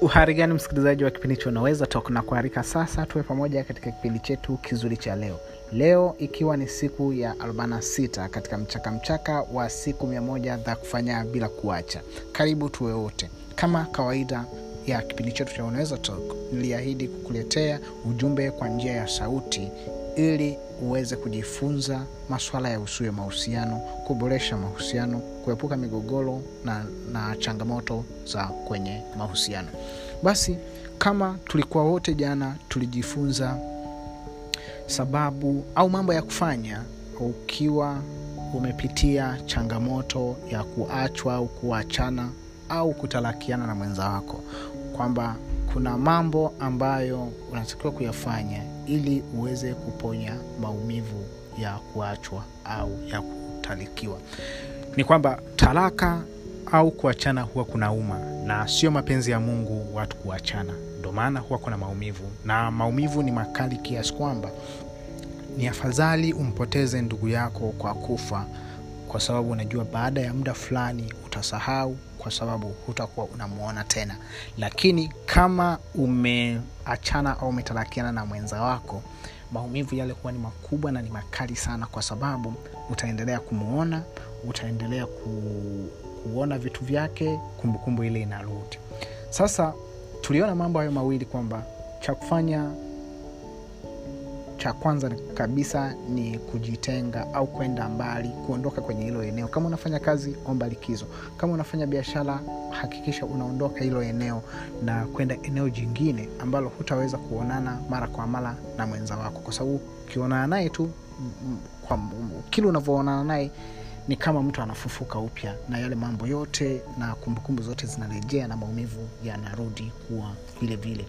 uhari gani msikilizaji wa kipindi cha unaweza tok na kuharika sasa tuwe pamoja katika kipindi chetu kizuri cha leo. Leo ikiwa ni siku ya 46 katika mchaka mchaka wa siku 1 za kufanya bila kuacha. Karibu tuwe wote. Kama kawaida ya kipindi chetu cha unaweza tok niliahidi kukuletea ujumbe kwa njia ya sauti ili uweze kujifunza maswala ya usui mahusiano kuboresha mahusiano kuepuka migogoro na, na changamoto za kwenye mahusiano. Basi kama tulikuwa wote jana tulijifunza sababu au mambo ya kufanya ukiwa umepitia changamoto ya kuachwa au kuachana au kutalakiana na mwenza wako kwamba kuna mambo ambayo unatakiwa kuyafanya ili uweze kuponya maumivu ya kuachwa au ya kutalikiwa. Ni kwamba talaka au kuachana huwa kuna uma na sio mapenzi ya mungu watu kuachana. Ndo maana huwa kuna maumivu na maumivu ni makali kiasi kwamba ni afadhali umpoteze ndugu yako kwa kufa kwa sababu unajua baada ya muda fulani utasahau kwa sababu hutakuwa unamwona tena. Lakini kama umeachana au umetalakiana na mwenza wako maumivu yale huwa ni makubwa na ni makali sana kwa sababu utaendelea kumwona utaendelea ku, kuona vitu vyake kumbukumbu ile inarudi. Sasa tuliona mambo hayo mawili kwamba cha kufanya cha kwanza kabisa ni kujitenga au kwenda mbali kuondoka kwenye hilo eneo. Kama unafanya kazi omba likizo. Kama unafanya biashara hakikisha unaondoka hilo eneo na kwenda eneo jingine ambalo hutaweza kuonana mara kwa mara na mwenza wako. Kwa sababu ukionana naye tu kwa kile unavyoonana naye ni kama mtu anafufuka upya na yale mambo yote na kumbukumbu zote zinarejea na maumivu yanarudi kuwa vile vile.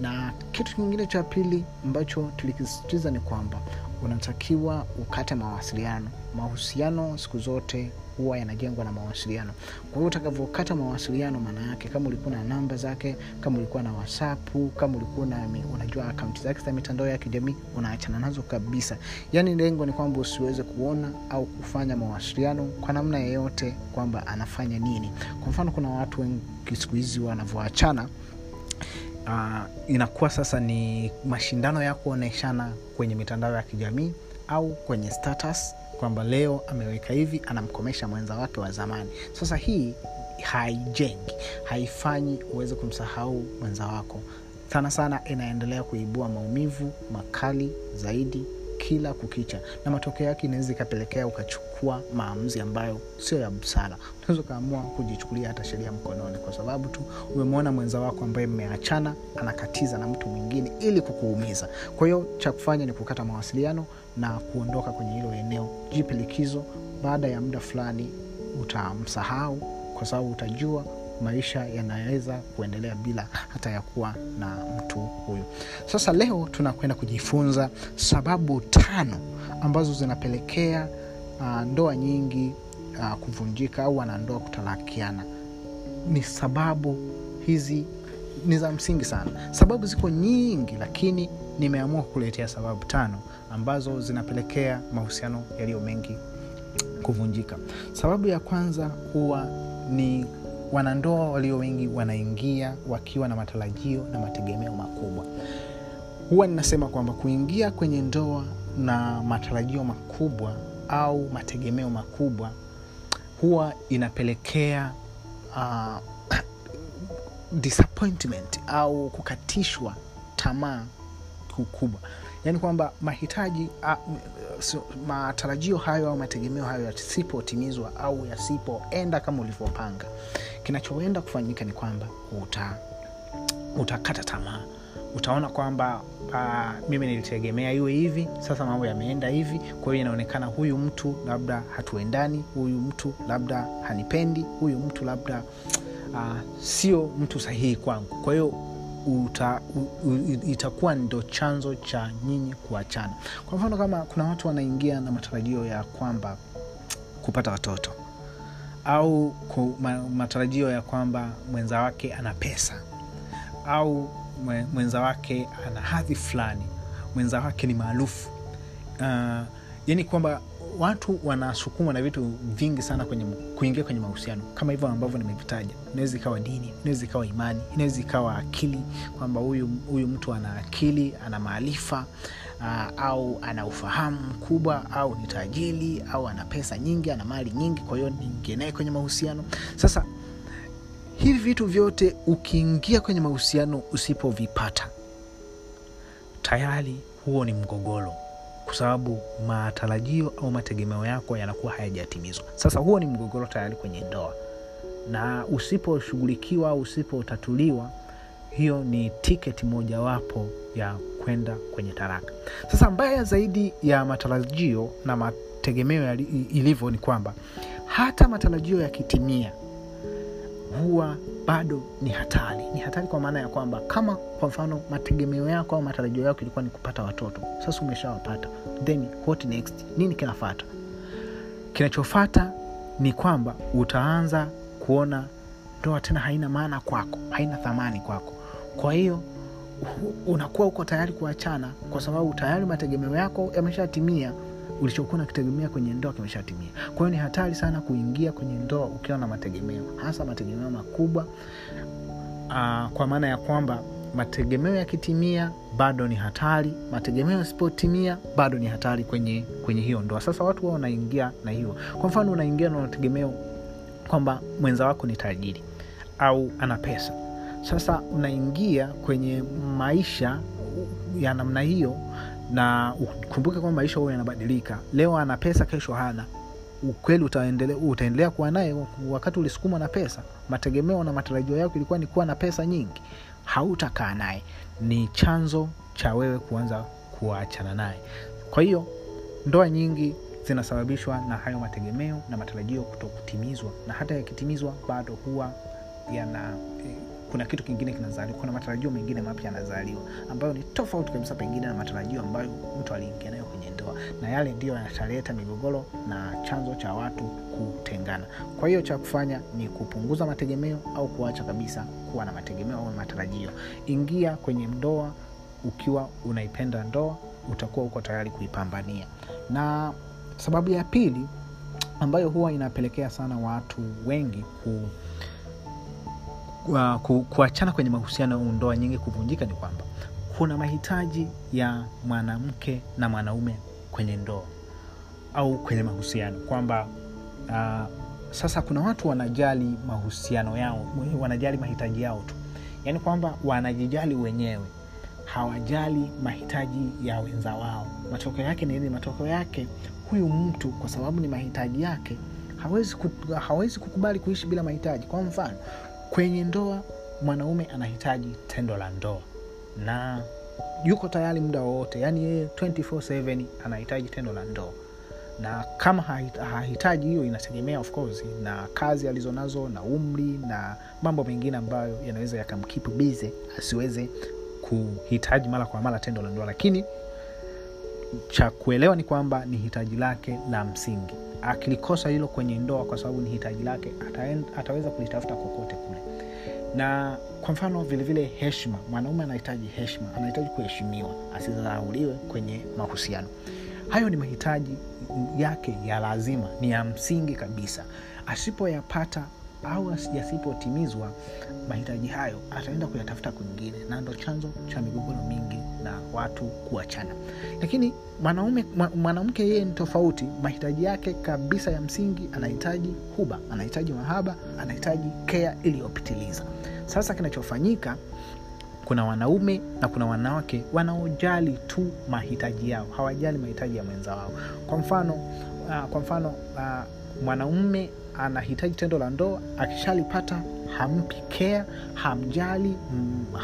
Na kitu kingine cha pili ambacho tulikisisitiza ni kwamba unatakiwa ukate mawasiliano. Mahusiano siku zote huwa yanajengwa na mawasiliano. Kwa hiyo utakavyokata mawasiliano maana yake kama ulikuwa na namba zake kama ulikuwa na whatsappu kama ulikuwa na unajua akaunti zake za mitandao ya kijamii unaachana nazo kabisa. Yaani lengo ni kwamba usiweze kuona au kufanya mawasiliano kwa namna yeyote kwamba anafanya nini. Kwa mfano kuna watu wengi siku hizi wanavyoachana uh, inakuwa sasa ni mashindano ya kuoneshana kwenye mitandao ya kijamii au kwenye status kwamba leo ameweka hivi anamkomesha mwenza wake wa zamani. Sasa hii haijengi haifanyi uweze kumsahau mwenza wako. Sana sana inaendelea kuibua maumivu makali zaidi kila kukicha. Na matokeo yake inaweza ikapelekea ukachukua maamuzi ambayo sio ya busara. Unaweza ukaamua kujichukulia hata sheria mkononi kwa sababu tu umemwona mwenza wako ambaye mmeachana anakatiza na mtu mwingine ili kukuumiza. Kwa hiyo cha kufanya ni kukata mawasiliano na kuondoka kwenye hilo eneo. Jipe likizo baada ya muda fulani utamsahau kwa sababu utajua maisha yanaweza kuendelea bila hata ya kuwa na mtu huyu. Sasa leo tunakwenda kujifunza sababu tano ambazo zinapelekea uh, ndoa nyingi uh, kuvunjika au wanandoa kutalakiana. Ni sababu hizi ni za msingi sana. Sababu ziko nyingi lakini nimeamua kukuletea sababu tano ambazo zinapelekea mahusiano yaliyo mengi kuvunjika. Sababu ya kwanza huwa ni wanandoa walio wengi wanaingia wakiwa na matarajio na mategemeo makubwa. Huwa ninasema kwamba kuingia kwenye ndoa na matarajio makubwa au mategemeo makubwa huwa inapelekea uh, disappointment au kukatishwa tamaa kubwa yaani kwamba mahitaji uh, so, matarajio hayo au mategemeo hayo yasipotimizwa au yasipoenda kama ulivyopanga kinachoenda kufanyika ni kwamba uta utakata tamaa. Utaona kwamba uh, mimi nilitegemea iwe hivi sasa mambo yameenda hivi kwa hiyo inaonekana huyu mtu labda hatuendani huyu mtu labda hanipendi huyu mtu labda uh, sio mtu sahihi kwangu. Kwa hiyo uta, itakuwa ndo chanzo cha nyinyi kuachana. Kwa mfano kama kuna watu wanaingia na matarajio ya kwamba kupata watoto au matarajio ya kwamba mwenza wake ana pesa au mwenza wake ana hadhi fulani mwenza wake ni maarufu. Uh, yani kwamba watu wanasukumwa na vitu vingi sana kwenye kuingia kwenye mahusiano kama hivyo ambavyo nimevitaja. Inaweza ikawa dini inaweza ikawa imani inaweza ikawa akili kwamba huyu huyu mtu ana akili ana maarifa uh, au ana ufahamu mkubwa au ni tajiri au ana pesa nyingi ana mali nyingi kwa hiyo niingie kwenye mahusiano. Sasa hivi vitu vyote ukiingia kwenye mahusiano usipovipata tayari huo ni mgogoro kwa sababu matarajio au mategemeo yako yanakuwa hayajatimizwa. Sasa huo ni mgogoro tayari kwenye ndoa. Na usiposhughulikiwa au usipotatuliwa hiyo ni tiketi mojawapo ya kwenda kwenye taraka sasa mbaya zaidi ya matarajio na mategemeo ilivyo ni kwamba hata matarajio yakitimia huwa bado ni hatari. Ni hatari kwa maana ya kwamba kama kwa mfano mategemeo yako au matarajio yako ilikuwa ni kupata watoto sasa umeshawapata then what next? Nini kinafata? Kinachofata ni kwamba utaanza kuona ndoa tena haina maana kwako haina thamani kwako. Kwa hiyo unakuwa uko tayari kuachana kwa sababu tayari mategemeo yako yameshatimia. Ulichokuwa nakitegemea kwenye ndoa kimeshatimia. Kwa hiyo ni hatari sana kuingia kwenye ndoa ukiwa na mategemeo hasa mategemeo makubwa. Uh, kwa maana ya kwamba mategemeo yakitimia bado ni hatari. Mategemeo yasipotimia bado ni hatari kwenye kwenye hiyo ndoa. Sasa watu wao wanaingia na hiyo. Kwa mfano unaingia na mategemeo kwamba mwenza wako ni tajiri au ana pesa sasa unaingia kwenye maisha ya namna hiyo na ukumbuke kwamba maisha huo yanabadilika. Leo ana pesa kesho hana. Ukweli utaendelea, utaendelea kuwa naye wakati ulisukumwa na pesa. Mategemeo na matarajio yako ilikuwa ni kuwa na pesa nyingi. Hautakaa naye. Ni chanzo cha wewe kuanza kuachana naye. Kwa hiyo ndoa nyingi zinasababishwa na hayo mategemeo na matarajio kutokutimizwa. Na hata yakitimizwa bado huwa yana kuna kitu kingine kinazaliwa kuna matarajio mengine mapya yanazaliwa ambayo ni tofauti kabisa pengine na matarajio ambayo mtu aliingia nayo kwenye ndoa. Na yale ndiyo yataleta migogoro na chanzo cha watu kutengana. Kwa hiyo cha kufanya ni kupunguza mategemeo au kuacha kabisa kuwa na mategemeo au matarajio. Ingia kwenye ndoa ukiwa unaipenda ndoa utakuwa uko tayari kuipambania. Na sababu ya pili ambayo huwa inapelekea sana watu wengi ku kuachana kwenye mahusiano au ndoa nyingi kuvunjika ni kwamba kuna mahitaji ya mwanamke na mwanaume kwenye ndoa au kwenye mahusiano. Kwamba uh, sasa kuna watu wanajali mahusiano yao wanajali mahitaji yao tu. Yaani kwamba wanajijali wenyewe. Hawajali mahitaji ya wenza wao. Matokeo yake ni nini? Matokeo yake huyu mtu kwa sababu ni mahitaji yake hawezi, ku, hawezi kukubali kuishi bila mahitaji. Kwa mfano kwenye ndoa mwanaume anahitaji tendo la ndoa. Na yuko tayari muda wowote. Yaani yeye 24/7 anahitaji tendo la ndoa. Na kama hahitaji hiyo inategemea of course na kazi alizonazo na umri na mambo mengine ambayo yanaweza yakamkipu bize asiweze kuhitaji mara kwa mara tendo la ndoa. Lakini cha kuelewa ni kwamba ni hitaji lake la msingi akilikosa hilo kwenye ndoa kwa sababu ni hitaji lake ataweza kulitafuta kokote kule. Na kwa mfano vilevile heshima mwanaume anahitaji heshima anahitaji kuheshimiwa asidharauliwe kwenye mahusiano. Hayo ni mahitaji yake ya lazima ni ya msingi kabisa. Asipoyapata au yasipotimizwa mahitaji hayo ataenda kuyatafuta kwingine. Na ndo chanzo cha migogoro mingi na watu kuachana. Lakini mwanaume mwanamke yeye ni tofauti. Mahitaji yake kabisa ya msingi anahitaji huba anahitaji mahaba anahitaji kea iliyopitiliza. Sasa kinachofanyika kuna wanaume na kuna wanawake wanaojali tu mahitaji yao hawajali mahitaji ya mwenza wao. Kwa mfano uh, kwa mfano uh, mwanaume anahitaji tendo la ndoa akishalipata hampi kea hamjali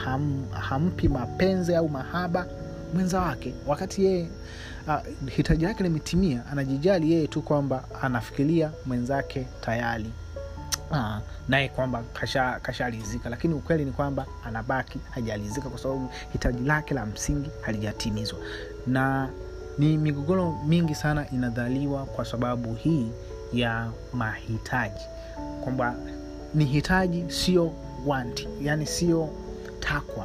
ham, hampi mapenzi au mahaba mwenza wake. Wakati yeye uh, hitaji lake limetimia anajijali yeye tu kwamba anafikiria mwenzake tayari. Uh, naye kwamba kashalizika. Kasha lakini ukweli ni kwamba anabaki hajalizika kwa sababu hitaji lake la msingi halijatimizwa. Na ni migogoro mingi sana inadhaliwa kwa sababu hii ya mahitaji. Kwamba ni hitaji sio wanti yani sio takwa.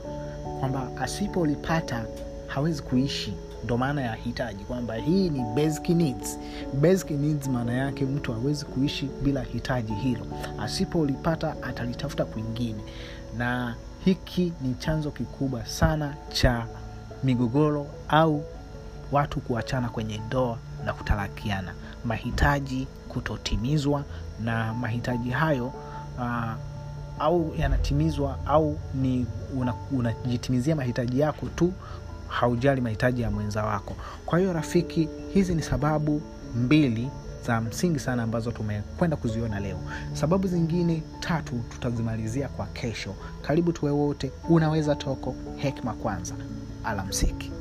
Kwamba asipolipata hawezi kuishi. Ndo maana ya hitaji. Kwamba hii ni basic needs. Basic needs maana yake mtu hawezi kuishi bila hitaji hilo. Asipolipata atalitafuta kwingine. Na hiki ni chanzo kikubwa sana cha migogoro au watu kuachana kwenye ndoa na kutalakiana. Mahitaji kutotimizwa na mahitaji hayo uh, au yanatimizwa au ni unajitimizia una mahitaji yako tu haujali mahitaji ya mwenza wako. Kwa hiyo rafiki hizi ni sababu mbili za msingi sana ambazo tumekwenda kuziona leo. Sababu zingine tatu tutazimalizia kwa kesho. Karibu tuwe wote. Unaweza toko. Hekma kwanza. Alamsiki